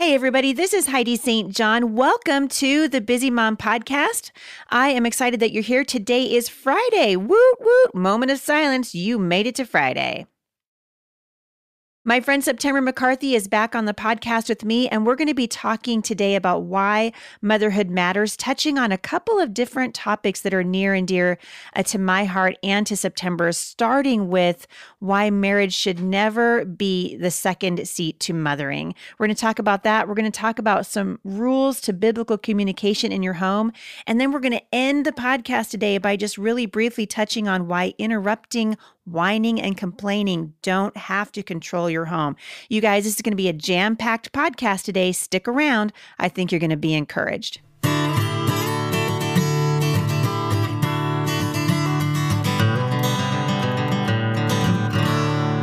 Hey, everybody, this is Heidi St. John. Welcome to the Busy Mom Podcast. I am excited that you're here. Today is Friday. Woot, woot. Moment of silence. You made it to Friday. My friend September McCarthy is back on the podcast with me, and we're going to be talking today about why motherhood matters, touching on a couple of different topics that are near and dear uh, to my heart and to September, starting with why marriage should never be the second seat to mothering. We're going to talk about that. We're going to talk about some rules to biblical communication in your home. And then we're going to end the podcast today by just really briefly touching on why interrupting whining and complaining don't have to control your home. You guys, this is going to be a jam packed podcast today. Stick around. I think you're going to be encouraged.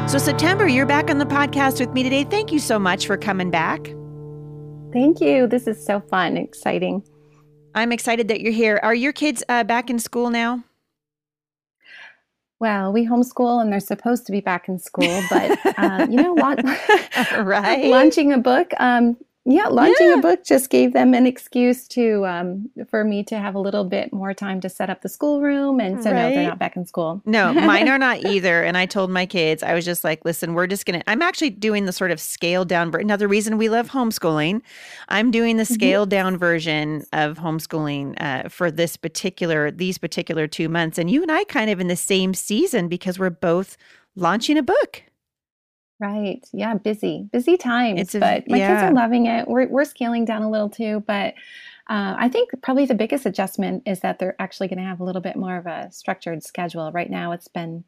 So, September, you're back on the podcast with me today. Thank you so much for coming back. Thank you. This is so fun, exciting. I'm excited that you're here. Are your kids uh, back in school now? Well, we homeschool and they're supposed to be back in school, but uh, you know, launching a book, um, yeah, launching yeah. a book just gave them an excuse to um, for me to have a little bit more time to set up the schoolroom, and so right. no, they're not back in school. no, mine are not either. And I told my kids, I was just like, listen, we're just gonna. I'm actually doing the sort of scaled down. Another reason we love homeschooling, I'm doing the mm-hmm. scaled mm-hmm. down version of homeschooling uh, for this particular these particular two months, and you and I kind of in the same season because we're both launching a book. Right. Yeah. Busy, busy times. A, but my yeah. kids are loving it. We're, we're scaling down a little too. But uh, I think probably the biggest adjustment is that they're actually going to have a little bit more of a structured schedule. Right now, it's been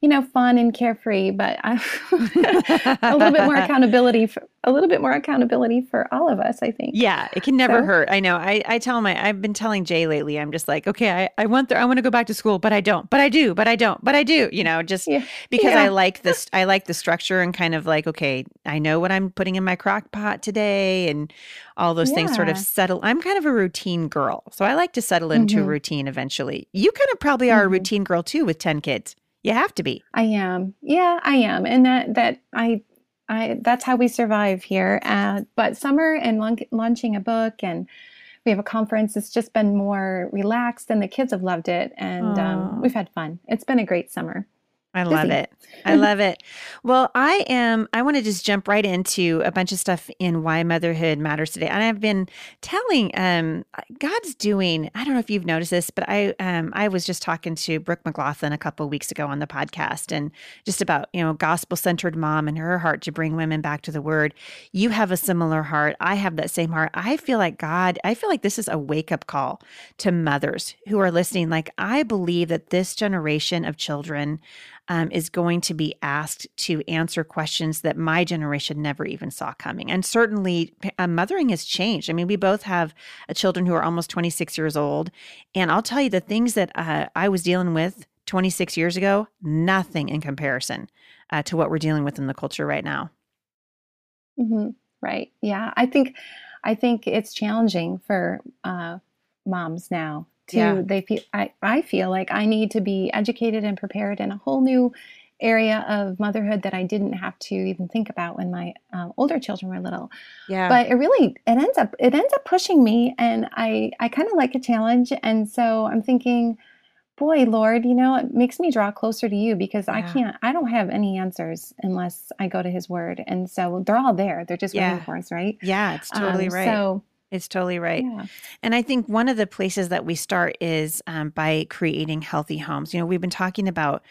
you know, fun and carefree, but a little bit more accountability for a little bit more accountability for all of us, I think. Yeah, it can never so. hurt. I know. I, I tell my I've been telling Jay lately, I'm just like, okay, I, I want the, I want to go back to school, but I don't. But I do, but I don't, but I do, you know, just yeah. because yeah. I like this I like the structure and kind of like, okay, I know what I'm putting in my crock pot today and all those yeah. things sort of settle. I'm kind of a routine girl. So I like to settle into mm-hmm. a routine eventually. You kind of probably are mm-hmm. a routine girl too with 10 kids. You have to be. I am. Yeah, I am. And that that I I that's how we survive here. Uh, but summer and launching a book and we have a conference. It's just been more relaxed, and the kids have loved it, and um, we've had fun. It's been a great summer. I love it. I love it. Well, I am, I want to just jump right into a bunch of stuff in why motherhood matters today. And I've been telling, um, God's doing, I don't know if you've noticed this, but I, um, I was just talking to Brooke McGlothlin a couple weeks ago on the podcast and just about, you know, gospel centered mom and her heart to bring women back to the word. You have a similar heart. I have that same heart. I feel like God, I feel like this is a wake up call to mothers who are listening. Like, I believe that this generation of children, um, is going to be asked to answer questions that my generation never even saw coming. And certainly, uh, mothering has changed. I mean, we both have uh, children who are almost 26 years old. And I'll tell you, the things that uh, I was dealing with 26 years ago, nothing in comparison uh, to what we're dealing with in the culture right now. Mm-hmm. Right. Yeah. I think, I think it's challenging for uh, moms now to yeah. they feel I, I feel like i need to be educated and prepared in a whole new area of motherhood that i didn't have to even think about when my uh, older children were little yeah but it really it ends up it ends up pushing me and i i kind of like a challenge and so i'm thinking boy lord you know it makes me draw closer to you because yeah. i can't i don't have any answers unless i go to his word and so they're all there they're just yeah. waiting for us right yeah it's totally um, right so it's totally right. Yeah. And I think one of the places that we start is um, by creating healthy homes. You know, we've been talking about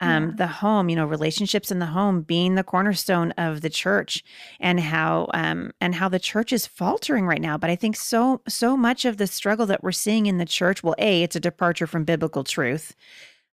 um, yeah. the home, you know, relationships in the home being the cornerstone of the church, and how um, and how the church is faltering right now. But I think so so much of the struggle that we're seeing in the church, well, a it's a departure from biblical truth.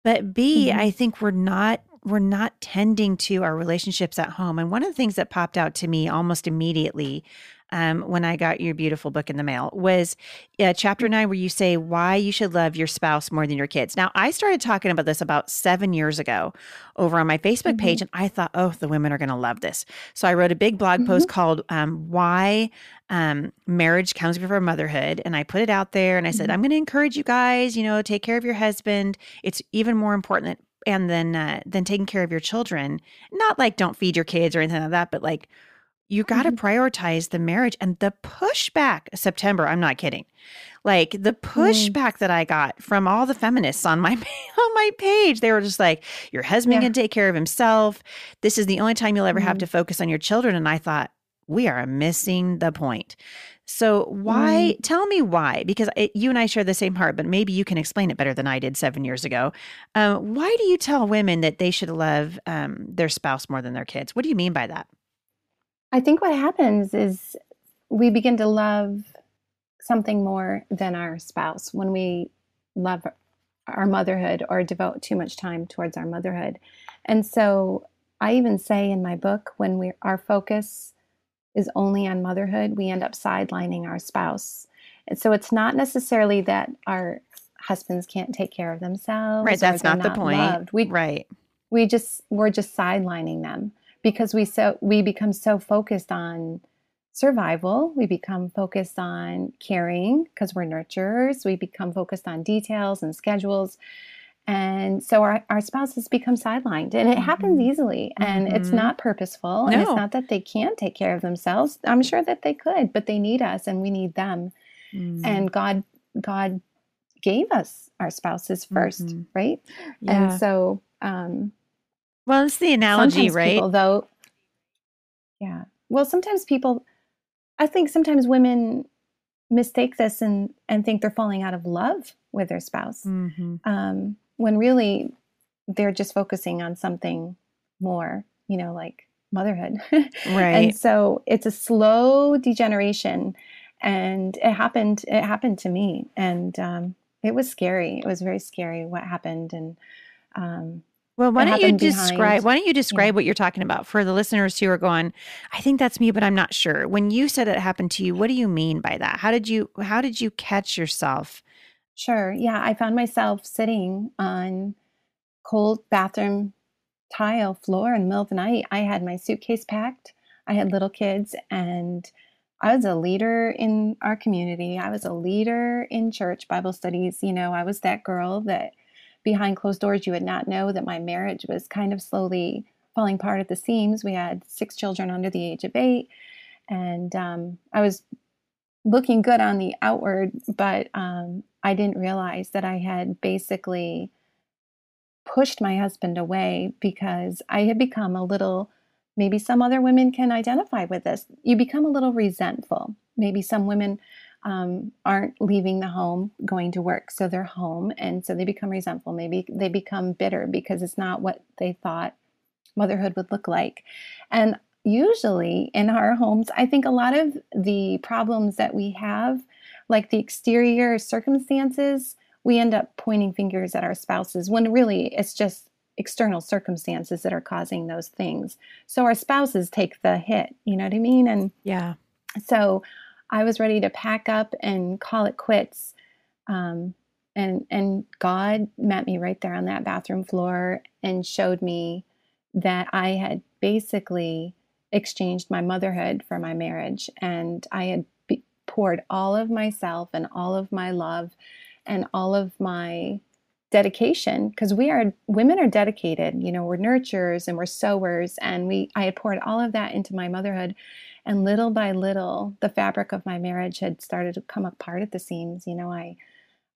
But B, mm-hmm. I think we're not we're not tending to our relationships at home. And one of the things that popped out to me almost immediately um, when I got your beautiful book in the mail was uh, chapter nine, where you say why you should love your spouse more than your kids. Now, I started talking about this about seven years ago over on my Facebook mm-hmm. page, and I thought, oh, the women are going to love this. So I wrote a big blog mm-hmm. post called um, Why um, Marriage Comes Before Motherhood. And I put it out there and I said, mm-hmm. I'm going to encourage you guys, you know, take care of your husband. It's even more important and then uh, then taking care of your children. Not like don't feed your kids or anything like that, but like you got to mm-hmm. prioritize the marriage and the pushback. September, I'm not kidding. Like the pushback mm. that I got from all the feminists on my on my page, they were just like, "Your husband yeah. can take care of himself. This is the only time you'll ever mm. have mm-hmm. to focus on your children." And I thought, we are missing the point. So why? Mm. Tell me why? Because it, you and I share the same heart, but maybe you can explain it better than I did seven years ago. Um, why do you tell women that they should love um, their spouse more than their kids? What do you mean by that? I think what happens is we begin to love something more than our spouse when we love our motherhood or devote too much time towards our motherhood. And so I even say in my book when we our focus is only on motherhood, we end up sidelining our spouse. And so it's not necessarily that our husbands can't take care of themselves. Right, that's not, not, the point. We, right. We just we're just sidelining them because we so we become so focused on survival we become focused on caring because we're nurturers we become focused on details and schedules and so our, our spouses become sidelined and it mm-hmm. happens easily and mm-hmm. it's not purposeful no. and it's not that they can't take care of themselves i'm sure that they could but they need us and we need them mm-hmm. and god god gave us our spouses 1st mm-hmm. right yeah. and so um well, it's the analogy, right? People, though, yeah. Well, sometimes people, I think sometimes women mistake this and and think they're falling out of love with their spouse, mm-hmm. um, when really they're just focusing on something more, you know, like motherhood. Right. and so it's a slow degeneration, and it happened. It happened to me, and um, it was scary. It was very scary what happened, and um, well, why don't you describe behind, why don't you describe yeah. what you're talking about for the listeners who are going, I think that's me, but I'm not sure. When you said it happened to you, what do you mean by that? How did you how did you catch yourself? Sure. Yeah. I found myself sitting on cold bathroom tile floor in the middle of the night. I had my suitcase packed. I had little kids and I was a leader in our community. I was a leader in church Bible studies. You know, I was that girl that behind closed doors, you would not know that my marriage was kind of slowly falling apart at the seams. We had six children under the age of eight, and um, I was looking good on the outward, but um, I didn't realize that I had basically pushed my husband away because I had become a little. Maybe some other women can identify with this. You become a little resentful. Maybe some women um, aren't leaving the home going to work. So they're home and so they become resentful. Maybe they become bitter because it's not what they thought motherhood would look like. And usually in our homes, I think a lot of the problems that we have, like the exterior circumstances, we end up pointing fingers at our spouses when really it's just external circumstances that are causing those things. So our spouses take the hit, you know what I mean? And yeah. So I was ready to pack up and call it quits. Um, and and God met me right there on that bathroom floor and showed me that I had basically exchanged my motherhood for my marriage, and I had be- poured all of myself and all of my love and all of my dedication because we are women are dedicated you know we're nurturers and we're sowers and we i had poured all of that into my motherhood and little by little, the fabric of my marriage had started to come apart at the seams. You know, I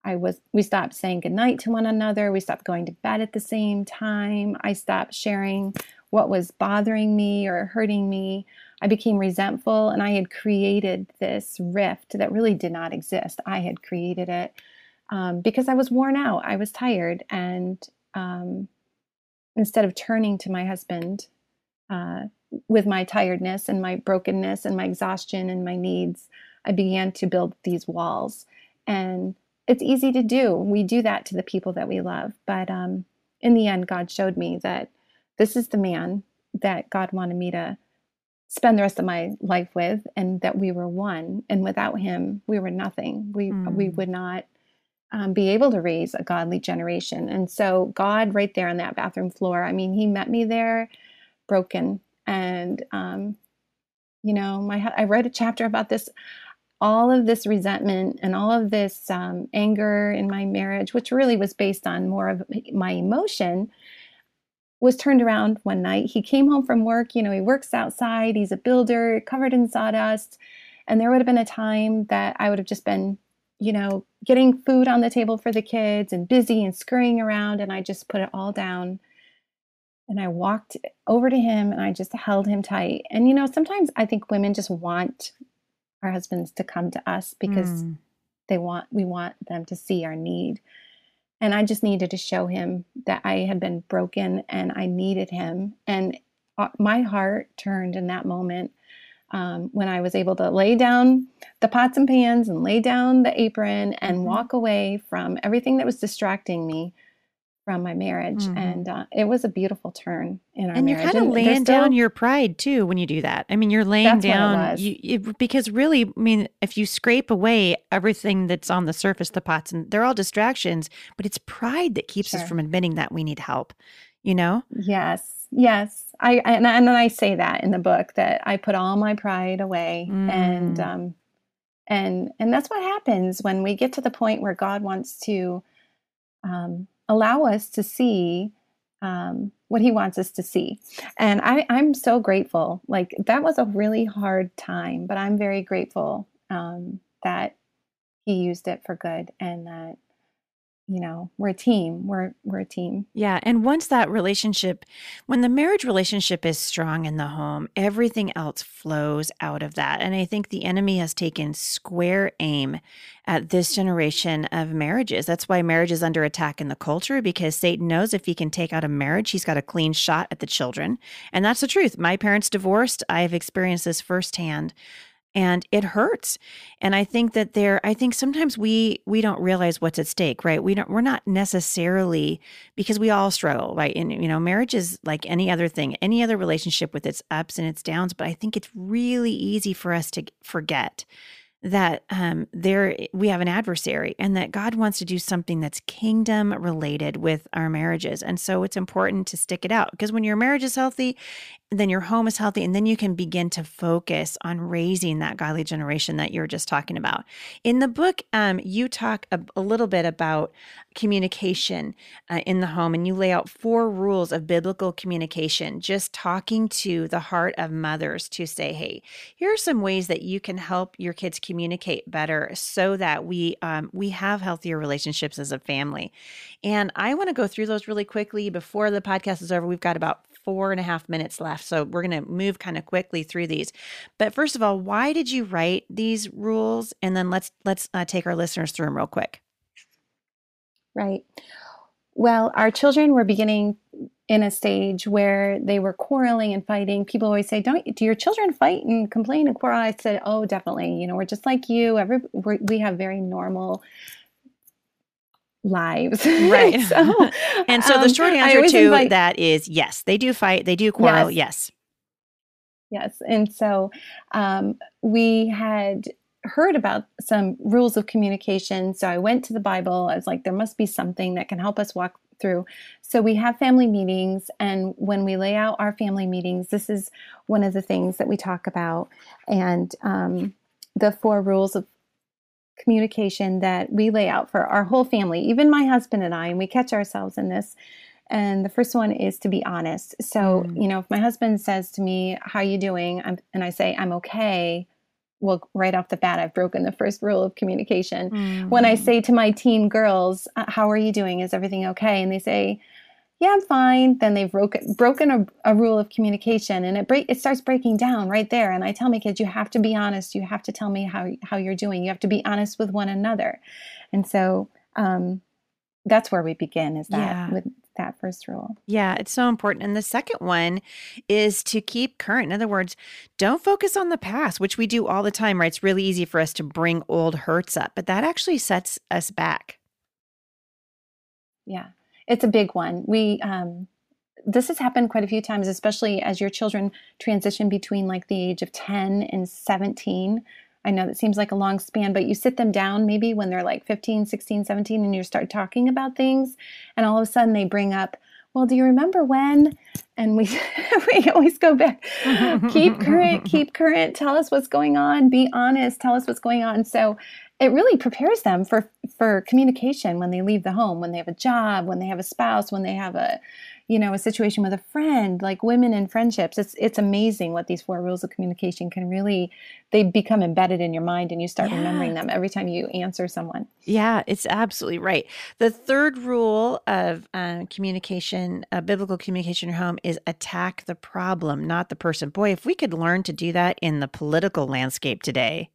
I was we stopped saying goodnight to one another. We stopped going to bed at the same time. I stopped sharing what was bothering me or hurting me. I became resentful and I had created this rift that really did not exist. I had created it um, because I was worn out. I was tired. And um, instead of turning to my husband uh, with my tiredness and my brokenness and my exhaustion and my needs, I began to build these walls. And it's easy to do. We do that to the people that we love. But um, in the end, God showed me that this is the man that God wanted me to spend the rest of my life with and that we were one and without him we were nothing we mm. we would not um, be able to raise a godly generation and so god right there on that bathroom floor i mean he met me there broken and um, you know my i read a chapter about this all of this resentment and all of this um, anger in my marriage which really was based on more of my emotion was turned around one night. He came home from work, you know, he works outside, he's a builder, covered in sawdust. And there would have been a time that I would have just been, you know, getting food on the table for the kids and busy and scurrying around. And I just put it all down. And I walked over to him and I just held him tight. And, you know, sometimes I think women just want our husbands to come to us because mm. they want, we want them to see our need. And I just needed to show him that I had been broken and I needed him. And uh, my heart turned in that moment um, when I was able to lay down the pots and pans and lay down the apron and mm-hmm. walk away from everything that was distracting me from my marriage mm-hmm. and uh, it was a beautiful turn in our and marriage And you're kind of laying still, down your pride too when you do that i mean you're laying down you, it, because really i mean if you scrape away everything that's on the surface the pots and they're all distractions but it's pride that keeps sure. us from admitting that we need help you know yes yes i and, and i say that in the book that i put all my pride away mm. and um and and that's what happens when we get to the point where god wants to um allow us to see um, what he wants us to see. And I, I'm so grateful. Like that was a really hard time, but I'm very grateful um, that he used it for good and that you know we're a team we're we're a team. Yeah and once that relationship when the marriage relationship is strong in the home everything else flows out of that and i think the enemy has taken square aim at this generation of marriages. That's why marriage is under attack in the culture because satan knows if he can take out a marriage he's got a clean shot at the children. And that's the truth. My parents divorced. I've experienced this firsthand and it hurts. And i think that there i think sometimes we we don't realize what's at stake right? We don't we're not necessarily because we all struggle right? And you know marriage is like any other thing any other relationship with its ups and its downs but i think it's really easy for us to forget that um, there we have an adversary and that God wants to do something that's kingdom related with our marriages. And so it's important to stick it out because when your marriage is healthy then your home is healthy and then you can begin to focus on raising that godly generation that you're just talking about. In the book um, you talk a, a, little bit about communication uh, in the home and you lay out four rules of biblical communication just talking to the heart of mothers to say hey here are some ways that you can help your kids communicate better so that we um, we have healthier relationships as a family. And i want to go through those really quickly. Before the podcast is over we've got about four and a half minutes left. So we're going to move kind of quickly through these. But first of all, why did you write these rules? And then let's let's uh, take our listeners through them real quick. Right. Well, our children were beginning in a stage where they were quarreling and fighting. People always say, "Don't do your children fight and complain and quarrel?" I said, "Oh, definitely. You know, we're just like you. Every we have very normal lives. Right. so, and so the short um, answer to invite, that is yes, they do fight, they do quarrel. Yes. Yes. yes. And so um, we had heard about some rules of communication. So I went to the Bible. I was like, there must be something that can help us walk through. So we have family meetings. And when we lay out our family meetings, this is one of the things that we talk about. And um, the four rules of communication that we lay out for our whole family, even my husband and I, and we catch ourselves in this. And the first one is to be honest. So, mm. you know, if my husband says to me, "How are you doing?" I'm, and I say, "I'm okay," well, right off the bat, I've broken the first rule of communication. Mm. When I say to my teen girls, uh, "How are you doing? Is everything okay?" and they say, yeah, I'm fine. Then they've broken broken a, a, rule of communication, and it break it starts breaking down right there. And I tell my kids, you have to be honest. You have to tell me how how you're doing. You have to be honest with one another. And so um, that's where we begin. Is that yeah. with that first rule? Yeah, it's so important. And the second one is to keep current. In other words, don't focus on the past, which we do all the time. Right? It's really easy for us to bring old hurts up, but that actually sets us back. Yeah it's a big one. We um, this has happened quite a few times, especially as your children transition between like the age of 10 and 17. I know that seems like a long span, but you sit them down maybe when they're like 15, 16, 17, and you start talking about things, and all of a sudden they bring up, well, do you remember when? And we we always go back, keep current, keep current, tell us what's going on, be honest, tell us what's going on. So it really prepares them for for communication when they leave the home, when they have a job, when they have a spouse, when they have a you know a situation with a friend like women in friendships. It's it's amazing what these four rules of communication can really they become embedded in your mind and you start yeah. remembering them every time you answer someone. Yeah it's absolutely right. The third rule of uh, communication uh, biblical communication in your home is attack the problem not the person. Boy if we could learn to do that in the political landscape today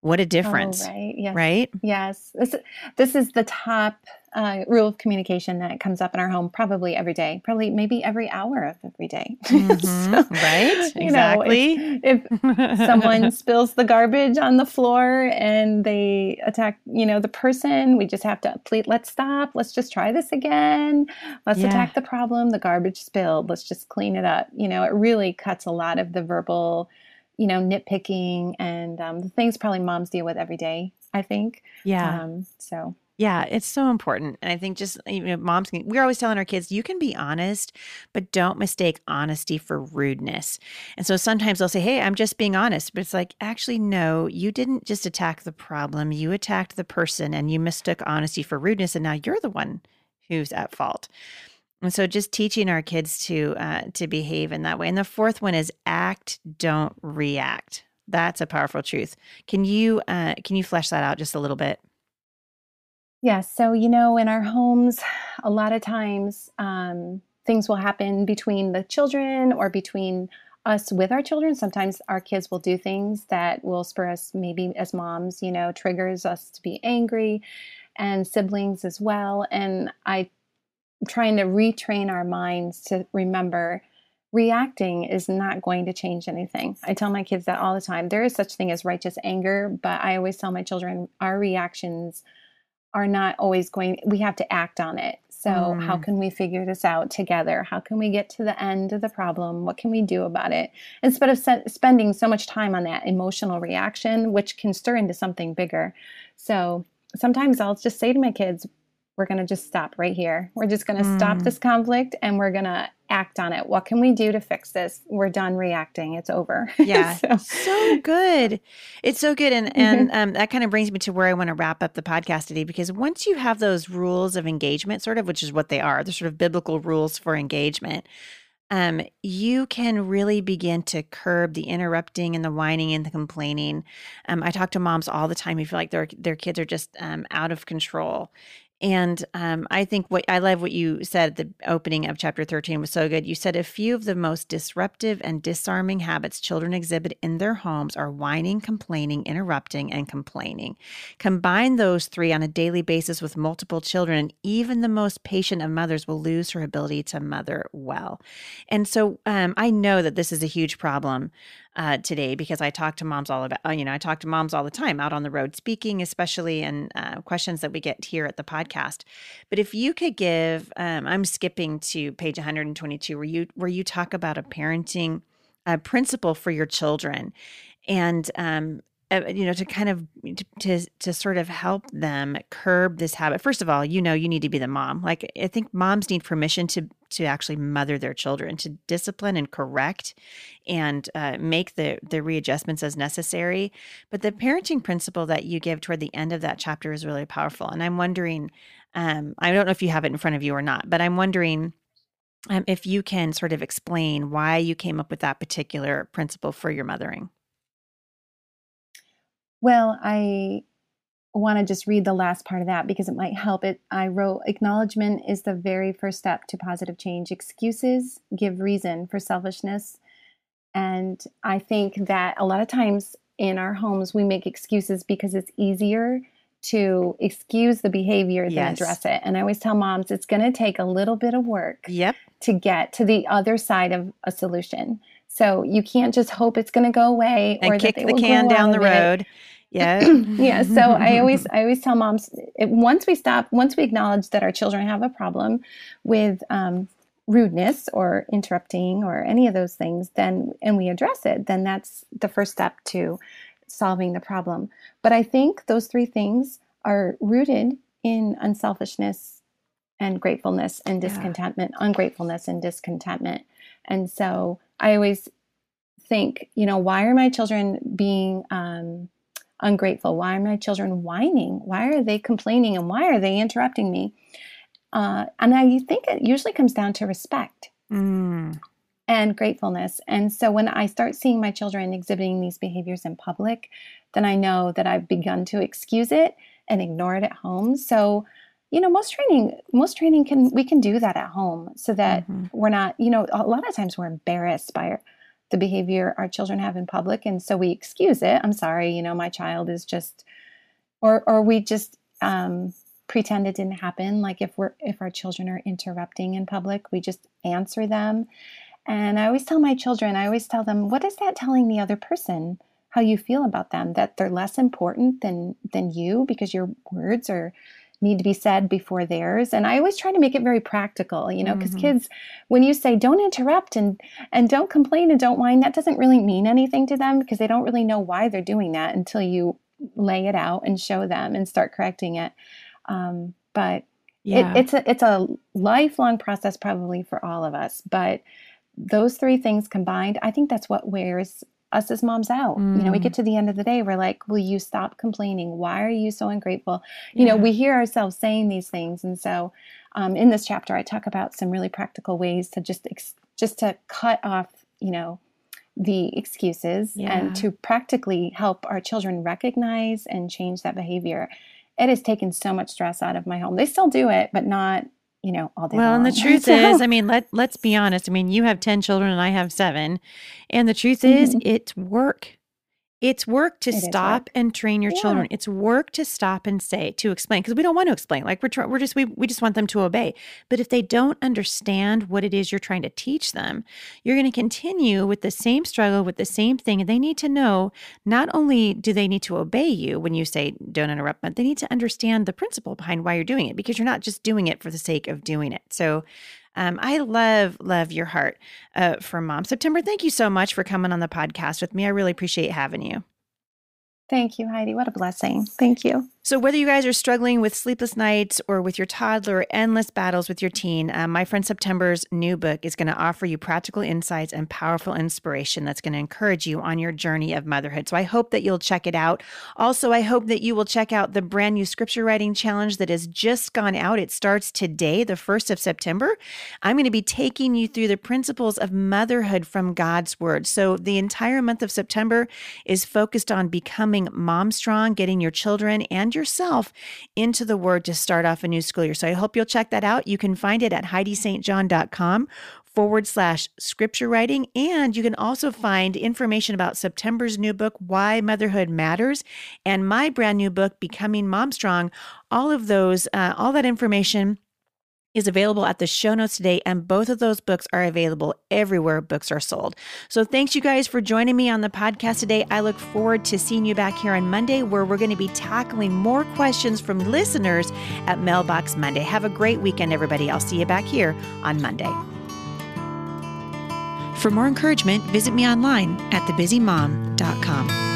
what a difference. Oh, right. Yes. Right. Yes. This, this is the top uh, rule of communication that comes up in our home probably every day, probably maybe every hour of every day. Mm-hmm. so, right. Exactly. Know, if, if someone spills the garbage on the floor and they attack, you know, the person, we just have to please, let's stop. Let's just try this again. Let's yeah. attack the problem. The garbage spilled. Let's just clean it up. You know, it really cuts a lot of the verbal you know, nitpicking and um, the things probably moms deal with every day, I think. Yeah. Um, so. Yeah, it's so important. And I think just, you know, moms, can, we're always telling our kids, you can be honest, but don't mistake honesty for rudeness. And so sometimes they'll say, hey, I'm just being honest. But it's like, actually, no, you didn't just attack the problem. You attacked the person and you mistook honesty for rudeness. And now you're the one who's at fault. And so just teaching our kids to uh, to behave in that way. And the fourth one is act, don't react. That's a powerful truth. Can you uh, can you flesh that out just a little bit? Yeah, so you know, in our homes, a lot of times um, things will happen between the children or between us with our children. Sometimes our kids will do things that will spur us, maybe as moms, you know, triggers us to be angry, and siblings as well. And I trying to retrain our minds to remember reacting is not going to change anything. I tell my kids that all the time. There is such thing as righteous anger, but I always tell my children our reactions are not always going we have to act on it. So, mm. how can we figure this out together? How can we get to the end of the problem? What can we do about it? Instead of se- spending so much time on that emotional reaction, which can stir into something bigger. So, sometimes I'll just say to my kids, we're going to just stop right here. We're just going to mm. stop this conflict and we're going to act on it. What can we do to fix this? We're done reacting. It's over. Yeah. so. so. good. It's so good. And, mm-hmm. and um, that kind of brings me to where I want to wrap up the podcast today because once you have those rules of engagement, sort of, which is what they are, the sort of biblical rules for engagement, um, you can really begin to curb the interrupting and the whining and the complaining. Um, I talk to moms all the time who feel like their their kids are just um, out of control, and um, I think what I love what you said at the opening of chapter 13 was so good. You said a few of the most disruptive and disarming habits children exhibit in their homes are whining, complaining, interrupting, and complaining. Combine those three on a daily basis with multiple children, and even the most patient of mothers will lose her ability to mother well. And so um, I know that this is a huge problem uh, today because I talk to moms all about, uh, you know, I talk to moms all the time out on the road speaking, especially and uh, questions that we get here at the podcast. But if you could give, um, I'm skipping to page 122 where you where you talk about a parenting uh, principle for your children, and um, uh, you know to kind of to, to, to sort of help them curb this habit first of all you know you need to be the mom like i think moms need permission to to actually mother their children to discipline and correct and uh, make the the readjustments as necessary. But the parenting principle that you give toward the end of that chapter is really powerful. And i'm wondering um, i don't know if you have it in front of you or not but i'm wondering um, if you can sort of explain why you came up with that particular principle for your mothering. Well, I want to just read the last part of that because it might help it. I wrote acknowledgement is the very first step to positive change. Excuses give reason for selfishness. And I think that a lot of times in our homes, we make excuses because it's easier to excuse the behavior than address it. And I always tell moms it's going to take a little bit of work yep. to get to the other side of a solution. So you can't just hope it's going to go away and or kick the can down the road. Yeah. yeah. So I always, I always tell moms it, once we stop, once we acknowledge that our children have a problem with um, rudeness or interrupting or any of those things, then, and we address it, then that's the first step to solving the problem. But I think those three things are rooted in unselfishness and gratefulness and discontentment, yeah. ungratefulness and discontentment. And so I always think, you know, why are my children being um, ungrateful? Why are my children whining? Why are they complaining? And why are they interrupting me? Uh, and I think it usually comes down to respect mm. and gratefulness. And so when I start seeing my children exhibiting these behaviors in public, then I know that I've begun to excuse it and ignore it at home. So, you know, most training, most training can we can do that at home so that mm-hmm. we're not, you know, a lot of times we're embarrassed by our, the behavior our children have in public and so we excuse it. I'm sorry you know my child is just or or we just um, pretend it didn't happen. Like if we're if our children are interrupting in public we just answer them. And i always tell my children i always tell them what is that telling the other person? How you feel about them? That they're less important than than you because your words are need to be said before theirs and i always try to make it very practical you know because mm-hmm. kids when you say don't interrupt and and don't complain and don't whine that doesn't really mean anything to them because they don't really know why they're doing that until you lay it out and show them and start correcting it um, but yeah. it, it's a it's a lifelong process probably for all of us but those three things combined i think that's what wears us as moms out. Mm. You know, we get mm. to the end of the day, we're like, will you stop complaining? Why are you so ungrateful? You yeah. know, we hear ourselves saying these things. And so um, in this chapter, I talk about some really practical ways to just, ex- just to cut off, you know, the excuses yeah. and to practically help our children recognize and change that behavior. It has taken so much stress out of my home. They still do it, but not you know, all day well, long. and the truth so. is, I mean, let let's be honest. I mean, you have 10 children and I have 7. And the truth mm-hmm. is, it's work. It's work to it stop work. and train your yeah. children. It's work to stop and say to explain because we don't want to explain. Like we're tr- we're just we we just want them to obey. But if they don't understand what it is you're trying to teach them, you're going to continue with the same struggle with the same thing. And they need to know not only do they need to obey you when you say don't interrupt, but they need to understand the principle behind why you're doing it because you're not just doing it for the sake of doing it. So um, I love, love your heart uh, for mom. September, thank you so much for coming on the podcast with me. I really appreciate having you. Thank you, Heidi. What a blessing. Thank you. So, whether you guys are struggling with sleepless nights or with your toddler or endless battles with your teen, um, my friend September's new book is going to offer you practical insights and powerful inspiration that's going to encourage you on your journey of motherhood. So, I hope that you'll check it out. Also, I hope that you will check out the brand new scripture writing challenge that has just gone out. It starts today, the 1st of September. I'm going to be taking you through the principles of motherhood from God's Word. So, the entire month of September is focused on becoming mom strong, getting your children and and yourself into the Word to start off a new school year. So I hope you'll check that out. You can find it at HeidiSt.John.com forward slash scripture writing. And you can also find information about September's new book, Why Motherhood Matters, and my brand new book, Becoming Mom Strong. All of those, uh, all that information is available at the show notes today, and both of those books are available everywhere books are sold. So, thanks you guys for joining me on the podcast today. I look forward to seeing you back here on Monday, where we're going to be tackling more questions from listeners at Mailbox Monday. Have a great weekend, everybody. I'll see you back here on Monday. For more encouragement, visit me online at thebusymom.com.